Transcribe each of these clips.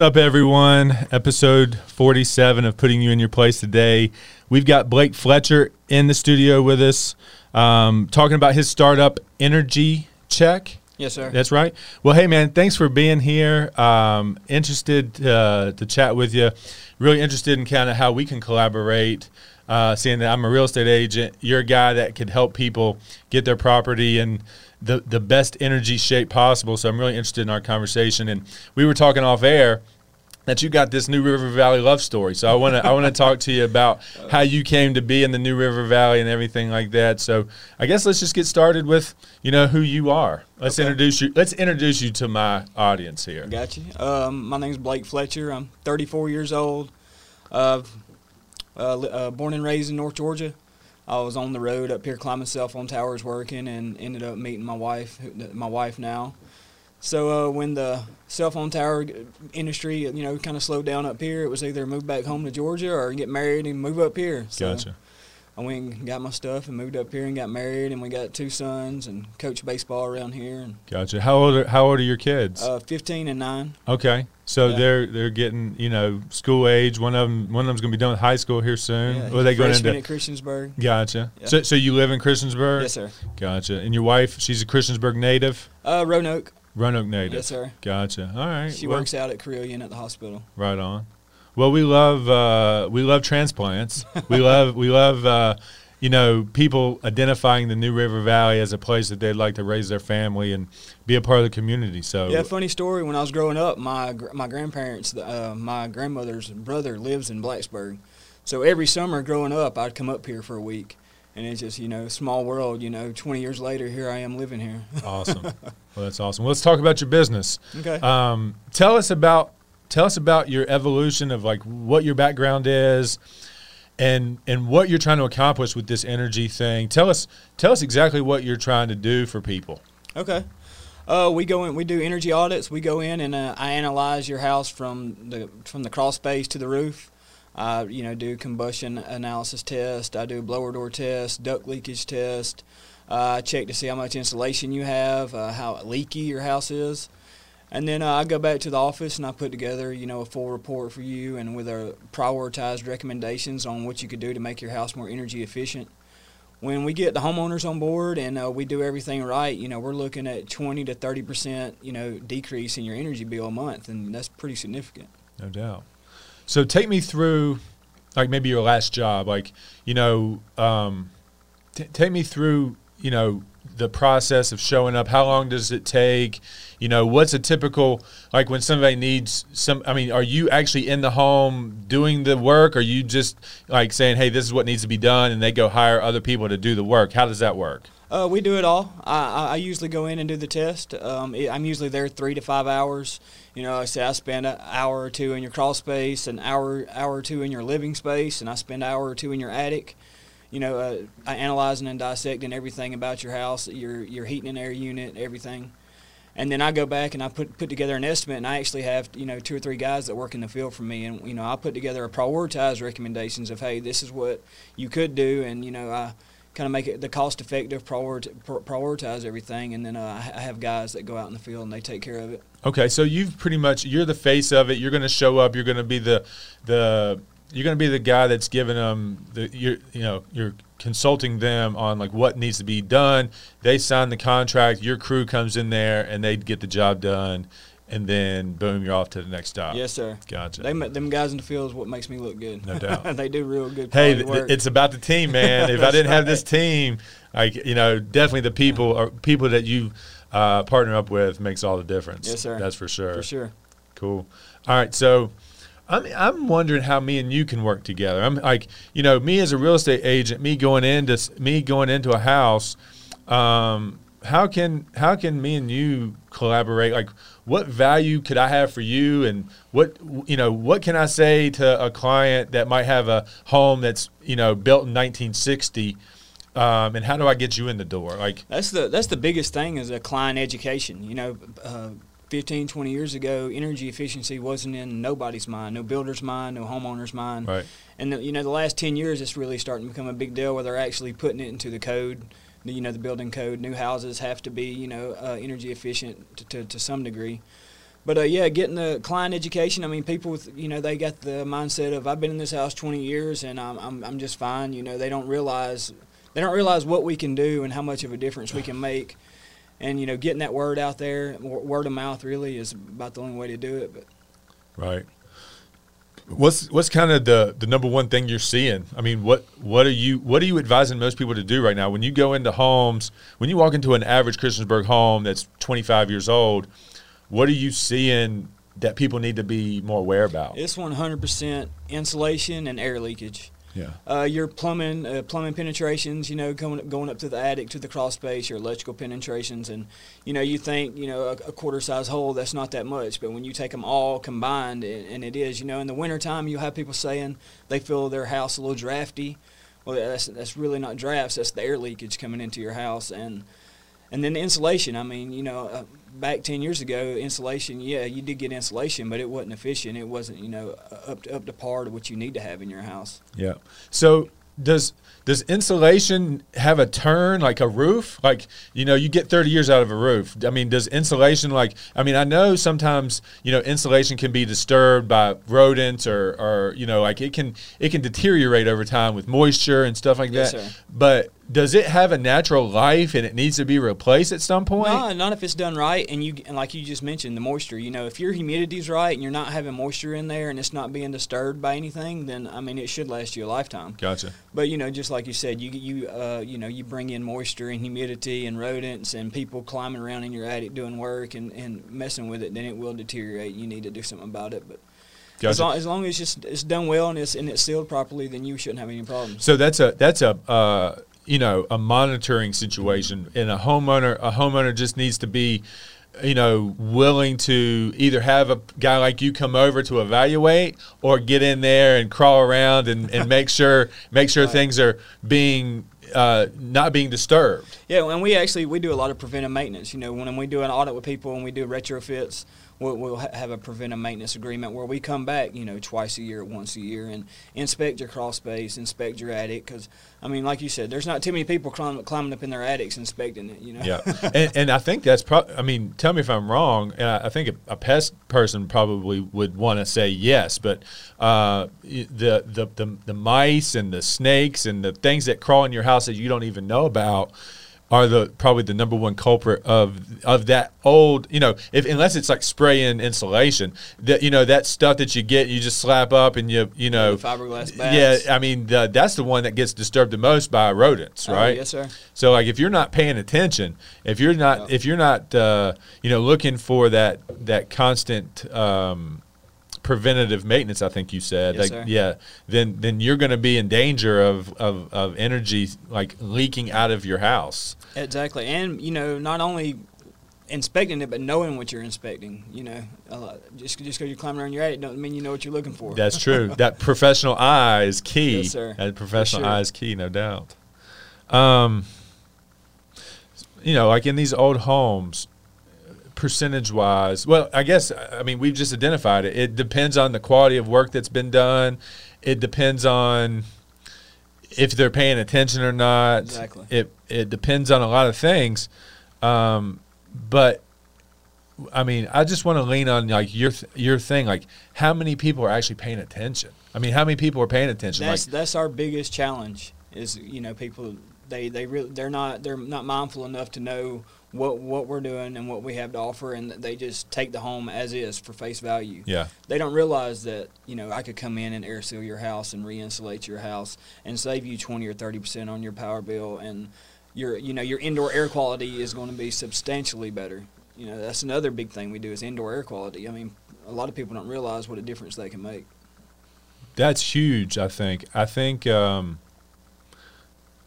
up, everyone? Episode 47 of Putting You in Your Place today. We've got Blake Fletcher in the studio with us, um, talking about his startup, Energy Check. Yes, sir. That's right. Well, hey, man, thanks for being here. Um, interested uh, to chat with you. Really interested in kind of how we can collaborate. Uh, seeing that I'm a real estate agent, you're a guy that could help people get their property in the, the best energy shape possible. So I'm really interested in our conversation. And we were talking off air that you got this New River Valley love story. So I want to I want to talk to you about how you came to be in the New River Valley and everything like that. So I guess let's just get started with you know who you are. Let's Okay. introduce you. Let's introduce you to my audience here. Gotcha. you. Um, my name's Blake Fletcher. I'm 34 years old. Uh, uh, uh, born and raised in North Georgia. I was on the road up here climbing cell phone towers working and ended up meeting my wife, my wife now. So uh, when the cell phone tower industry, you know, kind of slowed down up here, it was either move back home to Georgia or get married and move up here. So Gotcha. I went and got my stuff and moved up here and got married and we got two sons and coach baseball around here and Gotcha. How old are How old are your kids? uh, 15 and 9. okay, so yeah. they're they're getting you know school age. One of them one of them's gonna be done with high school here soon. Yeah, Or are they going into? at Christiansburg. Gotcha. Yeah. So so you live in Christiansburg? Yes, sir. Gotcha. And your wife, she's a Christiansburg native, Uh, Roanoke. Roanoke native. Yes, sir. Gotcha. All right. She well, works out at Carilion at the hospital. Right on. Well, we love uh, we love transplants. we love we love uh, you know people identifying the New River Valley as a place that they'd like to raise their family and be a part of the community. So Yeah, funny story. When I was growing up, my my grandparents, uh, my grandmother's brother lives in Blacksburg, so every summer growing up, I'd come up here for a week, and it's just you know small world. You know, 20 years later, here I am living here. awesome. Well, that's awesome. Well, let's talk about your business. okay. Um, tell us about tell us about your evolution of like what your background is and and what you're trying to accomplish with this energy thing. Tell us tell us exactly what you're trying to do for people. Okay. Uh, we go in. We do energy audits. We go in and uh, I analyze your house from the from the crawl space to the roof. I you know do combustion analysis test. I do blower door test, duct leakage test. Uh, I check to see how much insulation you have, uh, how leaky your house is, and then uh, I go back to the office and I put together you know a full report for you and with our prioritized recommendations on what you could do to make your house more energy efficient when we get the homeowners on board and uh, we do everything right, you know, we're looking at 20 to 30 percent, you know, decrease in your energy bill a month, and that's pretty significant. No doubt. So take me through, like maybe your last job, like you know, um, t- take me through, you know, the process of showing up. How long does it take? You know, what's a typical like when somebody needs some? I mean, are you actually in the home doing the work? Or are you just like saying, "Hey, this is what needs to be done," and they go hire other people to do the work? How does that work? Uh, we do it all. I, I, usually go in and do the test. Um, I'm usually there three to five hours. You know, I say I spend an hour or two in your crawl space, an hour hour or two in your living space, and I spend an hour or two in your attic. You know, uh, analyzing and dissecting everything about your house, your your heating and air unit, everything. And then I go back and I put put together an estimate, and I actually have you know two or three guys that work in the field for me, and you know I put together a prioritized recommendations of hey, this is what you could do, and you know I kind of make it the cost effective, prioritize, everything, and then uh, I I have guys that go out in the field and they take care of it. Okay, so you've pretty much you're the face of it. You're going to show up. You're going to be the the you're going to be the guy that's giving them the you're you know you're consulting them on like what needs to be done. They sign the contract. Your crew comes in there and they get the job done, and then boom, you're off to the next stop. yes, sir. Gotcha. They them guys in the field is what makes me look good. No doubt. they do real good. hey, th- it's about the team, man. if I didn't have this team, like you know, definitely the people or people that you uh, partner up with makes all the difference. Yes, sir. That's for sure. for sure. Cool. All right, so I'm I'm wondering how me and you can work together. I'm like, you know, me as a real estate agent, me going into me going into a house, um, how can how can me and you collaborate? Like, what value could I have for you, and what you know, what can I say to a client that might have a home that's you know built in 1960? Um, and how do I get you in the door? Like, That's the that's the biggest thing is a client education. You know, uh, 15, 20 years ago, energy efficiency wasn't in nobody's mind, no builder's mind, no homeowner's mind. right? And the, you know, the last ten years, it's really starting to become a big deal where they're actually putting it into the code. You know, the building code. New houses have to be, you know, uh, energy efficient to, to, to some degree. but uh, yeah, getting the client education. I mean, people with you know they got the mindset of I've been in this house 20 years and I'm I'm, I'm just fine. You know, they don't realize they don't realize what we can do and how much of a difference we can make. And you know, getting that word out there, word of mouth, really is about the only way to do it. But right. What's what's kind of the the number one thing you're seeing? I mean, what what are you what are you advising most people to do right now when you go into homes? When you walk into an average Christiansburg home that's 25 years old, what are you seeing that people need to be more aware about? It's 100% insulation and air leakage. Yeah. Uh, your plumbing, uh, plumbing penetrations, you know, going going up to the attic to the crawl space, your electrical penetrations, and you know, you think you know a, a quarter size hole that's not that much, but when you take them all combined, and, and it is, you know, in the wintertime you'll have people saying they feel their house a little drafty. Well, that's that's really not drafts. That's the air leakage coming into your house, and and then the insulation. I mean, you know, uh, back 10 years ago, insulation, yeah, you did get insulation, but it wasn't efficient. It wasn't, you know, up to, up to par to what you need to have in your house. Yeah. So does does insulation have a turn like a roof like you know you get 30 years out of a roof i mean does insulation like i mean i know sometimes you know insulation can be disturbed by rodents or or you know like it can it can deteriorate over time with moisture and stuff like yes, that sir. but does it have a natural life and it needs to be replaced at some point? No, not if it's done right. And you, and like you just mentioned, the moisture. You know, if your humidity's right and you're not having moisture in there and it's not being disturbed by anything, then I mean, it should last you a lifetime. Gotcha. But you know, just like you said, you you uh, you know, you bring in moisture and humidity and rodents and people climbing around in your attic doing work and, and messing with it, then it will deteriorate. You need to do something about it. But Gotcha. as, long, as long as it's just it's done well and it's and it's sealed properly, then you shouldn't have any problems. So that's a that's a uh, you know a monitoring situation, and a homeowner a homeowner just needs to be you know willing to either have a guy like you come over to evaluate or get in there and crawl around and, and make sure make sure Right. things are being uh, not being disturbed. Yeah, and we actually we do a lot of preventive maintenance. You know, when we do an audit with people and we do retrofits, we'll, we'll ha- have a preventive maintenance agreement where we come back, you know, twice a year, once a year, and inspect your crawl space, inspect your attic. Because I mean, like you said, there's not too many people climb, climbing up in their attics inspecting it. You know. Yeah, and, and I think that's probably. I mean, tell me if I'm wrong. And I, I think a, a pest person probably would want to say yes, but uh, the, the the the mice and the snakes and the things that crawl in your house that you don't even know about are the probably the number one culprit of of that old you know if unless it's like spraying insulation that you know that stuff that you get you just slap up and you you know fiberglass yeah. I mean the, that's the one that gets disturbed the most by rodents Oh, right yes, sir. so like if you're not paying attention, if you're not if you're not uh, you know looking for that that constant um, preventative maintenance, I think you said, Yes, like yeah, then then you're going to be in danger of, of of energy like leaking out of your house. Exactly, and you know, not only inspecting it, but knowing what you're inspecting. You know, lot, just just because you're climbing around your attic, don't mean you know what you're looking for. That's true. that professional eye is key. Yes, sir. That professional sure. eye is key, no doubt. Um, you know, like in these old homes, percentage wise, well, I guess I mean we've just identified it. It depends on the quality of work that's been done. It depends on if they're paying attention or not. Exactly. It it depends on a lot of things. Um, but I mean, I just want to lean on like your th- your thing. Like, how many people are actually paying attention? I mean, how many people are paying attention? That's like, that's our biggest challenge. Is you know people they they really they're not they're not mindful enough to know what what we're doing and what we have to offer, and they just take the home as is for face value. yeah, They don't realize that you know I could come in and air seal your house and re-insulate your house and save you twenty or thirty percent on your power bill, and your you know your indoor air quality is going to be substantially better. You know that's another big thing we do is indoor air quality. I mean, a lot of people don't realize what a difference they can make. that's huge. I think. I think. Um,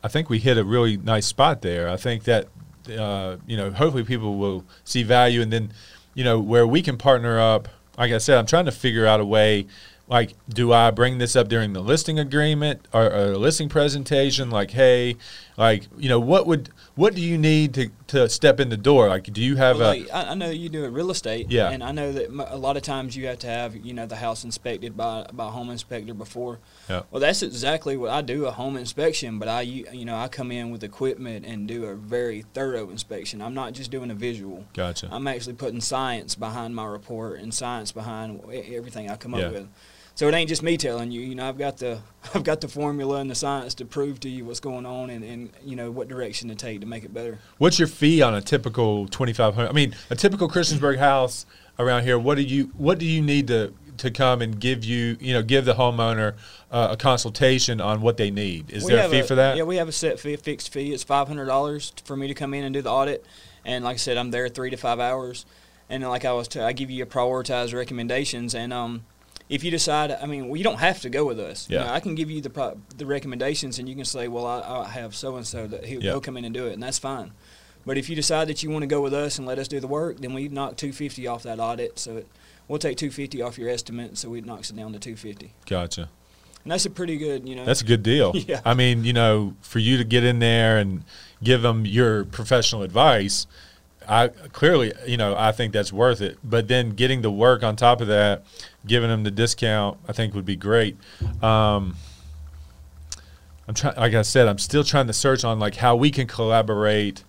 I think we hit a really nice spot there. I think that uh, you know, hopefully people will see value, and then you know where we can partner up. Like I said, I'm trying to figure out a way. Like, do I bring this up during the listing agreement or, or a listing presentation? Like, hey, Like, you know, what would what do you need to, to step in the door? Like, do you have Well, a like, I, I know you do it real estate. Yeah. And I know that a lot of times you have to have you know the house inspected by by a home inspector before. Yeah. Well, that's exactly what I do a home inspection, but i you know I come in with equipment and do a very thorough inspection. I'm not just doing a visual. gotcha? I'm actually putting science behind my report and science behind everything I come Yeah. up with. So it ain't just me telling you. You know, I've got the I've got the formula and the science to prove to you what's going on and, and you know what direction to take to make it better. What's your fee on a typical twenty five hundred? I mean, a typical Christiansburg house around here. What do you what do you need to to come and give you you know give the homeowner uh, a consultation on what they need? Is We there a fee for that? Yeah, we have a set fee, a fixed fee. It's five hundred dollars for me to come in and do the audit. And like I said, I'm there three to five hours. And like I was, t- I give you a prioritized recommendations. And um, if you decide, I mean, well, you don't have to go with us. You Yeah. know, I can give you the pro- the recommendations, and you can say, well, I, I have so and so that he'll Yeah. go come in and do it, and that's fine. But if you decide that you want to go with us and let us do the work, then we knock two fifty off that audit. So it, we'll take two fifty off your estimate, so it knocks it down to two fifty. Gotcha. And that's a pretty good, you know. That's a good deal. Yeah. I mean, you know, for you to get in there and give them your professional advice, I clearly, you know, I think that's worth it. But then getting the work on top of that, giving them the discount, I think would be great. Um, I'm trying, like I said, I'm still trying to search on like how we can collaborate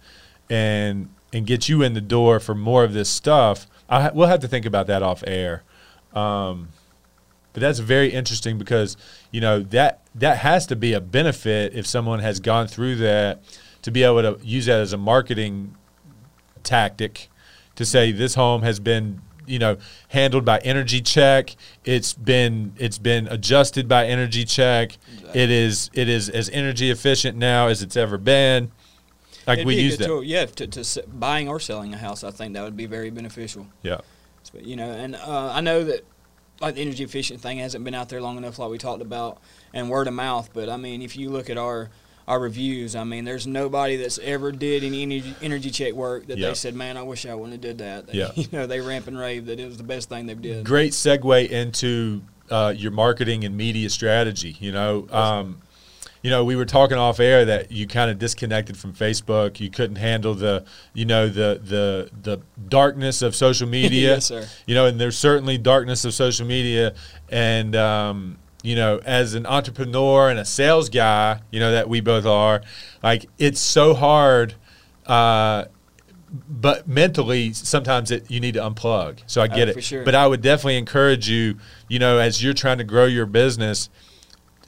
and and get you in the door for more of this stuff. I we'll have to think about that off air. Um, but that's very interesting because you know that that has to be a benefit if someone has gone through that to be able to use that as a marketing tactic to say this home has been you know handled by energy check it's been it's been adjusted by energy check it is it is as energy efficient now as it's ever been like It'd we be use that tool. Yeah, to, to buying or selling a house, I think that would be very beneficial. yeah But, you know, and uh, I know that like the energy efficient thing hasn't been out there long enough, like we talked about, and word of mouth. But I mean, if you look at our our reviews, I mean, there's nobody that's ever did any energy, energy check work that they said, "Man, I wish I wouldn't have did that." They, Yeah. you know, they ramp and rave that it was the best thing they've did. great segue into uh, your marketing and media strategy. You know, um, you know, we were talking off air that you kind of disconnected from Facebook. You couldn't handle the, you know, the the the darkness of social media. Yes, sir. You know, and there's certainly darkness of social media, and um, you know, as an entrepreneur and a sales guy, you know that we both are, like it's so hard. Uh, but mentally, sometimes it, you need to unplug. So I get Oh, it. sure. But I would definitely encourage you, you know, as you're trying to grow your business,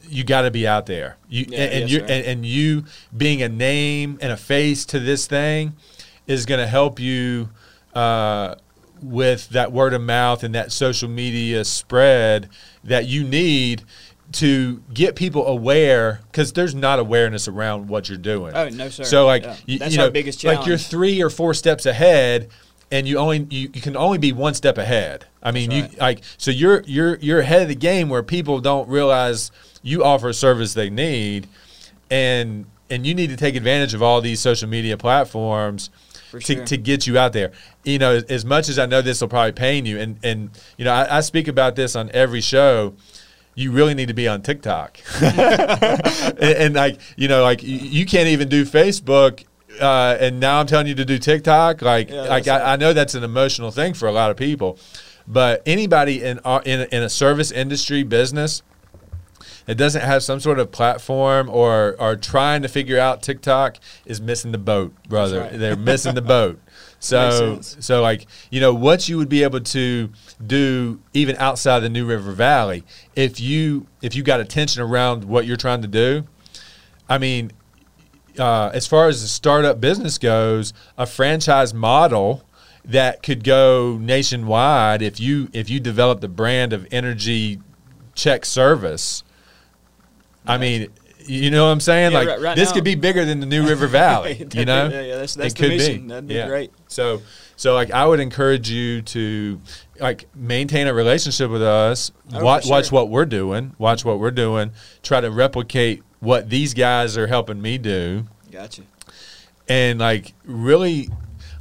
you got to be out there. You Yeah, and, and yes, you and, and you being a name and a face to this thing is going to help you uh, with that word of mouth and that social media spread that you need to get people aware because there's not awareness around what you're doing. Oh no, sir. So like Yeah. you, that's you know, biggest challenge. like you're three or four steps ahead, and you only you, you can only be one step ahead. I mean, That's you like so you're you're you're ahead of the game where people don't realize you offer a service they need, and and you need to take advantage of all these social media platforms. To, sure. to get you out there, you know, as much as I know this will probably pain you, and and you know, I, I speak about this on every show. You really need to be on TikTok, and, and like you know, like you, you can't even do Facebook, uh, and now I'm telling you to do TikTok. Like, Yeah, like I, I know that's an emotional thing for a lot of people, but anybody in our, in in a service industry business that doesn't have some sort of platform or are trying to figure out TikTok is missing the boat, brother. right. They're missing the boat. So, so like you know what you would be able to do even outside the New River Valley if you if you got attention around what you're trying to do. I mean, uh, as far as the startup business goes, a franchise model that could go nationwide if you if you developed a brand of energy check service. I mean, you know what I'm saying? Yeah, like right- right this now- could be bigger than the New River Valley. You know? yeah, yeah, that's- that's it the could mission. be. That'd be Yeah. great. So, so like I would encourage you to like maintain a relationship with us. Oh, watch, watch what we're doing. Watch what we're doing. Try to replicate what these guys are helping me do Gotcha. and like really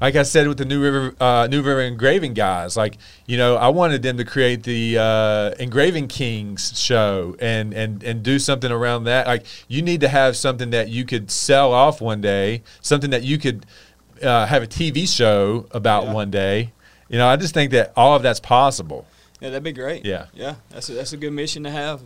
like I said with the New River uh, New River engraving guys, like you know, I wanted them to create the uh, engraving kings show and and and do something around that. Like you need to have something that you could sell off one day, something that you could uh, have a TV show about Yeah. one day. You know, I just think that all of that's possible. Yeah, that'd be great. Yeah. yeah, that's a, that's a good mission to have.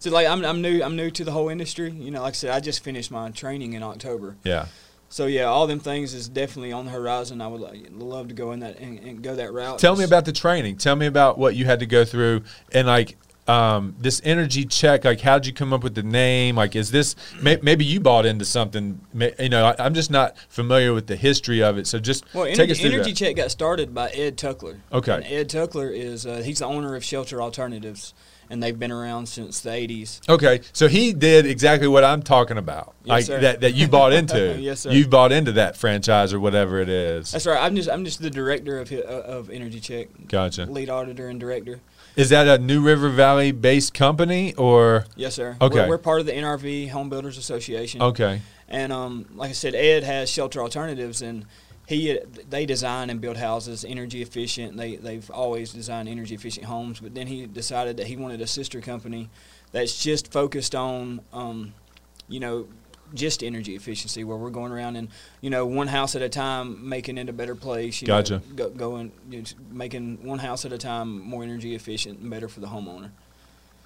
So like I'm, I'm new I'm new to the whole industry. You know, like I said, I just finished my training in October. Yeah. So yeah, all them things is definitely on the horizon. I would love to go in that and, and go that route. Tell me about the training. Tell me about what you had to go through and like um, this energy check. Like, how'd you come up with the name? Like, is this may, maybe you bought into something? May, you know, I, I'm just not familiar with the history of it. So just Well, take Energy, us through Energy. Check got started by Ed Tuckler. Okay. And Ed Tuckler is uh, he's the owner of Shelter Alternatives, and they've been around since the '80s. Okay, so he did exactly what I'm talking about, Yes, like sir. that that you bought into. Yes, sir. You bought into that franchise or whatever it is. That's right. I'm just I'm just the director of uh, of Energy Check, Gotcha. lead auditor and director. Is that a New River Valley based company or Yes, sir. Okay. We're, we're part of the NRV Home Builders Association. okay? And um, like I said, Ed has Shelter Alternatives, and he they design and build houses energy efficient. They they've always designed energy efficient homes, but then he decided that he wanted a sister company that's just focused on um, you know just energy efficiency, where we're going around and you know one house at a time, making it a better place. You Gotcha. Know, go, going you know, making one house at a time more energy efficient and better for the homeowner.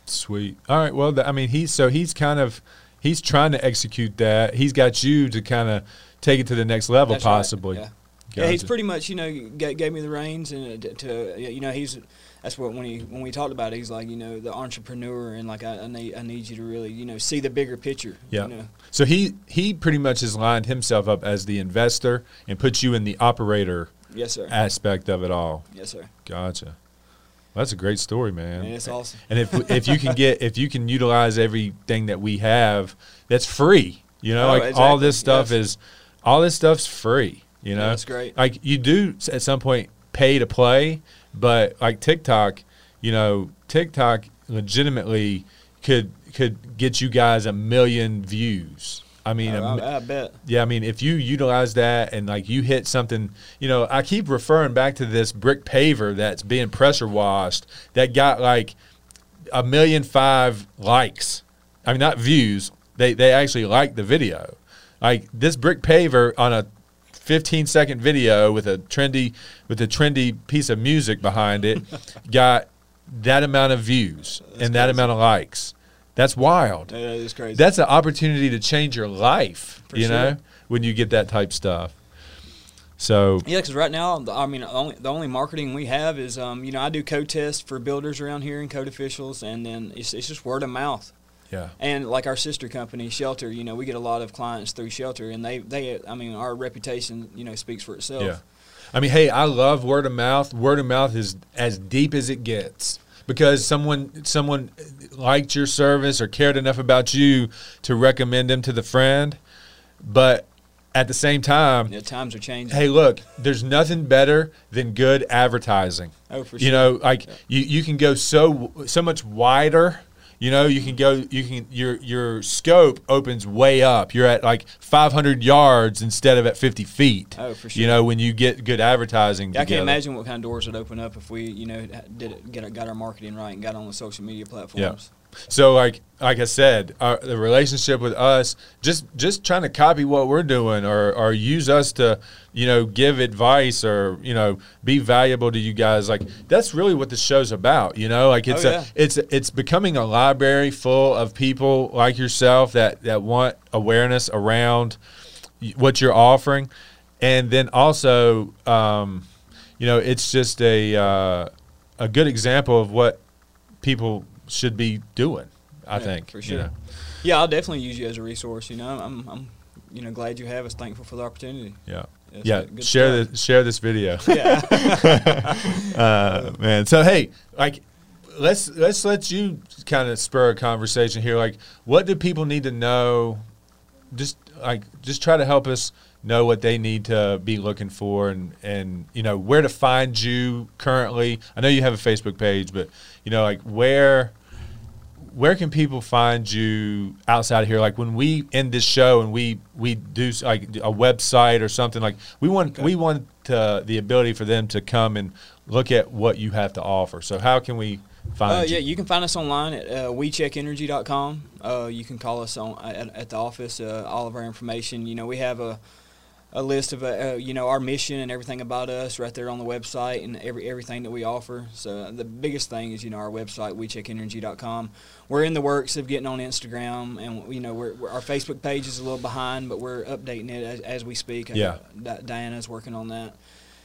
Sweet. All right. Well, I mean, he's so he's kind of he's trying to execute that. He's got you to kind of take it to the next level, That's right, possibly. Yeah. Yeah, he's pretty much you know gave, gave me the reins and uh, to you know he's that's what when he when we talked about it he's like you know the entrepreneur and like I, I need I need you to really you know see the bigger picture. Yeah. You know? So he he pretty much has lined himself up as the investor and put you in the operator Yes sir. aspect of it all. yes sir. Gotcha. Well, that's a great story, man. Man, it's awesome. And if if you can get if you can utilize everything that we have, that's free. You know, Oh, like all this stuff Yes. is all this stuff's free. You know, that's great. Like you do at some point pay to play, but like TikTok, you know, TikTok legitimately could could get you guys a million views. I mean, Oh, I, I bet. yeah, I mean, if you utilize that and like you hit something, you know, I keep referring back to this brick paver that's being pressure washed that got like a million five likes. I mean, not views. They they actually liked the video. Like this brick paver on a 15 second video with a trendy with a trendy piece of music behind it got that amount of views and that amount of likes. That's wild That is crazy. that's an opportunity to change your life For you know when you get that type stuff so Yeah, because right now, the- I mean, the only, the only marketing we have is, um, you know, I do code tests for builders around here and code officials, and then it's, it's just word of mouth. Yeah And like our sister company, Shelter, you know, we get a lot of clients through Shelter, and they, they, I mean, our reputation, you know, speaks for itself. yeah i mean hey i love word of mouth word of mouth is as deep as it gets because someone someone liked your service or cared enough about you to recommend them to the friend but at the same time Yeah, times are changing. hey look there's nothing better than good advertising oh, for sure. you know like you, you can go so so much wider you know you can go you can your your scope opens way up you're at like 500 yards instead of at 50 feet Oh, for sure. you know when you get good advertising Yeah, I can't imagine what kind of doors would open up if we, you know, did it, get got our marketing right and got on the social media platforms. So like like I said, our, the relationship with us, just just trying to copy what we're doing, or or use us to, you know, give advice or you know be valuable to you guys. Like that's really what the show's about. You know, like it's Oh, a it's it's becoming a library full of people like yourself that that want awareness around what you're offering, and then also, um, you know, it's just a uh, a good example of what people should be doing. I Yeah, think for you sure. know. Yeah, I'll definitely use you as a resource. You know, I'm, I'm, you know, glad you have us. Thankful for the opportunity. Yeah, It's yeah. share stuff. this share this video, Yeah. uh, man. So hey, like, let's let's let you kind of spur a conversation here. Like, what do people need to know? Just like just try to help us know what they need to be looking for and and you know where to find you currently. I know you have a Facebook page, but you know like where where can people find you outside of here? Like when we end this show and we we do like a website or something like we want we want to the ability for them to come and look at what you have to offer. So how can we find Uh, you? yeah, you can find us online at uh, WeCheckEnergy.com. Uh, you can call us on at, at the office. Uh, all of our information. You know, we have a a list of uh, uh, you know our mission and everything about us right there on the website and every everything that we offer. So the biggest thing is you know our website WeCheckEnergy.com. We're in the works of getting on Instagram, and you know we're, we're, our Facebook page is a little behind, but we're updating it as, as we speak. Yeah. Di- Diana's working on that.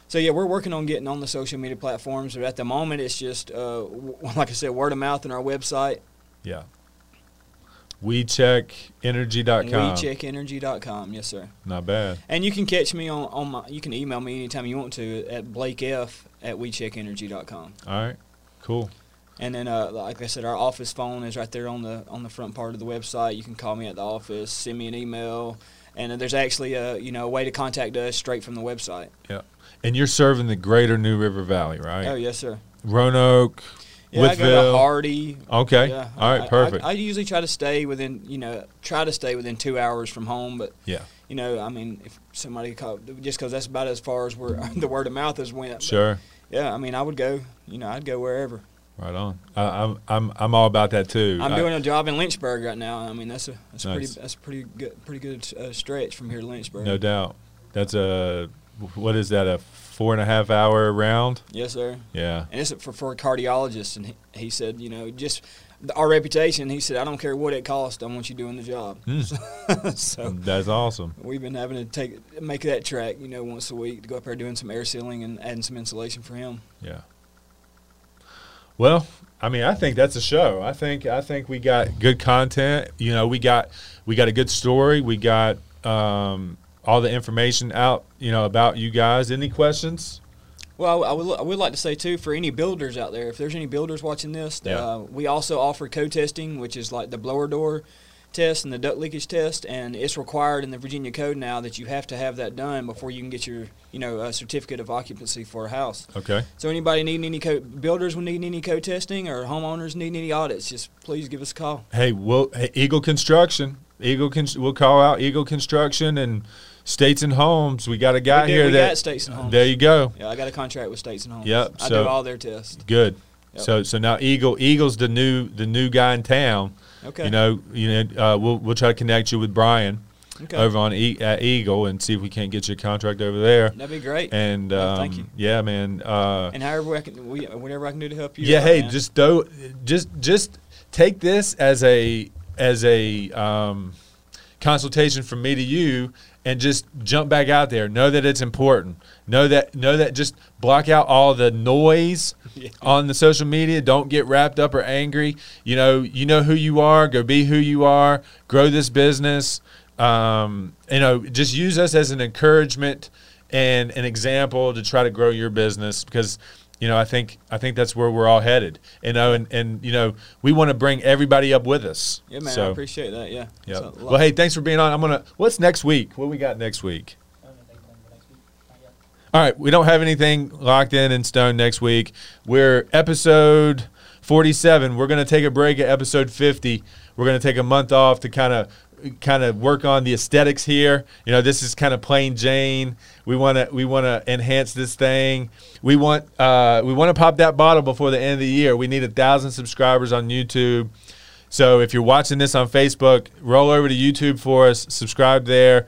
So yeah, we're working on getting on the social media platforms, but at the moment it's just uh, w- like I said, word of mouth on our website, yeah. WeCheckEnergy.com. WeCheckEnergy.com. Yes, sir. Not bad. And you can catch me on, on my. You can email me anytime you want to at Blake F at WeCheckEnergy.com. All right. Cool. And then, uh, like I said, our office phone is right there on the on the front part of the website. You can call me at the office, send me an email, and there's actually a you know a way to contact us straight from the website. Yeah. And you're serving the greater New River Valley, right? Oh yes, sir. Roanoke, Yeah, I go to Wytheville. Hardy. Okay. Yeah. All right. I- I- Perfect. I, usually try to stay within, you know, try to stay within two hours from home. But yeah. you know, I mean, if somebody called, just because that's about as far as where the word of mouth has went. Sure. yeah, I mean, I would go. You know, I'd go wherever. Right on. I, I'm I'm I'm all about that too. I'm doing a job in Lynchburg right now. I mean, that's a that's Nice. pretty that's a pretty good pretty good uh, stretch from here to Lynchburg. no doubt. That's a what is that? A four and a half hour round? Yes, sir. Yeah. And it's for for cardiologists, and he, he said, you know, just our reputation. He said, I don't care what it costs. I want you doing the job. Hmm. so That's awesome. we've been having to take make that track, you know, once a week to go up there doing some air sealing and adding some insulation for him. Yeah. Well, I mean, I think that's a show. I think I think we got good content. You know, we got we got a good story. We got um, all the information out. You know about you guys. Any questions? Well, I would, I would like to say too, for any builders out there, if there's any builders watching this, Yeah. uh, we also offer co-testing, which is like the blower door test and the duct leakage test, and it's required in the Virginia Code now that you have to have that done before you can get your, you know, uh, certificate of occupancy for a house. Okay. So anybody needing any co- builders will need any co-testing or homeowners need any audits, just please give us a call. Hey, we'll hey, Eagle Construction. Eagle, Con- we'll call out Eagle Construction and States and Homes. We got a guy here that. States and Homes. There you go. Yeah, I got a contract with States and Homes. Yep, I do all their tests. Good. Yep. So so now Eagle Eagle's the new the new guy in town. Okay. You know, you know, uh, we'll we'll try to connect you with Brian okay. over on e- at Eagle and see if we can't get you a contract over there. That'd be great. And um, thank you. yeah, man. Uh, And however I can, we, whatever I can do to help you. yeah, out, hey, man. just do just just take this as a as a um, consultation from me to you, and just jump back out there. Know that it's important. Know that know that just block out all the noise on the social media. Don't get wrapped up or angry. You know, you know who you are. Go be who you are. Grow this business. Um, you know, just use us as an encouragement and an example to try to grow your business because you know I think I think that's where we're all headed. You oh, know, and and you know we want to bring everybody up with us. Yeah, man, I appreciate that. Yeah. yeah. It's a lot- Well, hey, thanks for being on. I'm gonna. What's next week? What we got next week? All right, we don't have anything locked in in stone next week. We're episode 47. We're going to take a break at episode 50. We're going to take a month off to kind of kind of work on the aesthetics here. You know, this is kind of plain Jane. We want to we want to enhance this thing. We want uh, we want to pop that bottle before the end of the year. We need a thousand subscribers on YouTube. So if you're watching this on Facebook, roll over to YouTube for us, subscribe there,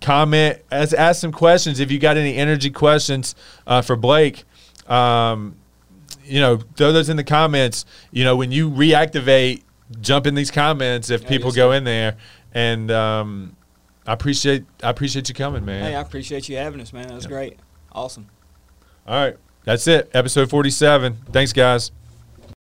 comment, ask, ask some questions. If you got any energy questions uh, for Blake, um, you know, throw those in the comments. You know, when you reactivate, jump in these comments if Yeah, people go in there. And um, I appreciate I appreciate you coming, man. Hey, I appreciate you having us, man. That was Yeah. great. Awesome. All right, that's it. Episode 47. Thanks, guys.